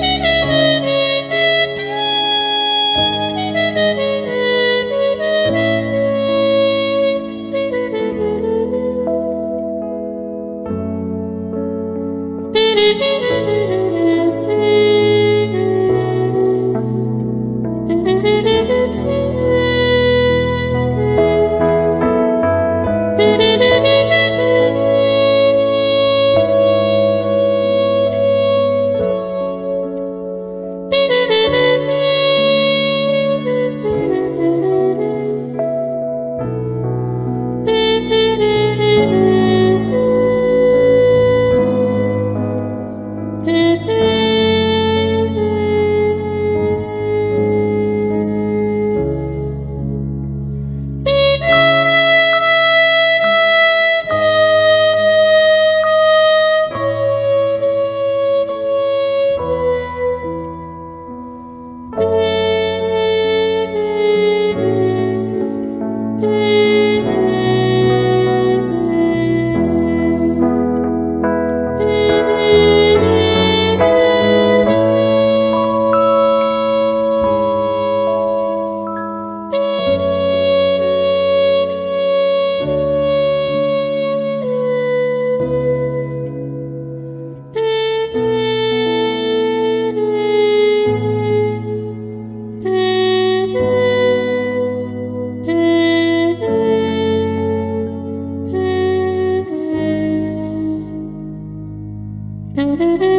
Thank you. thank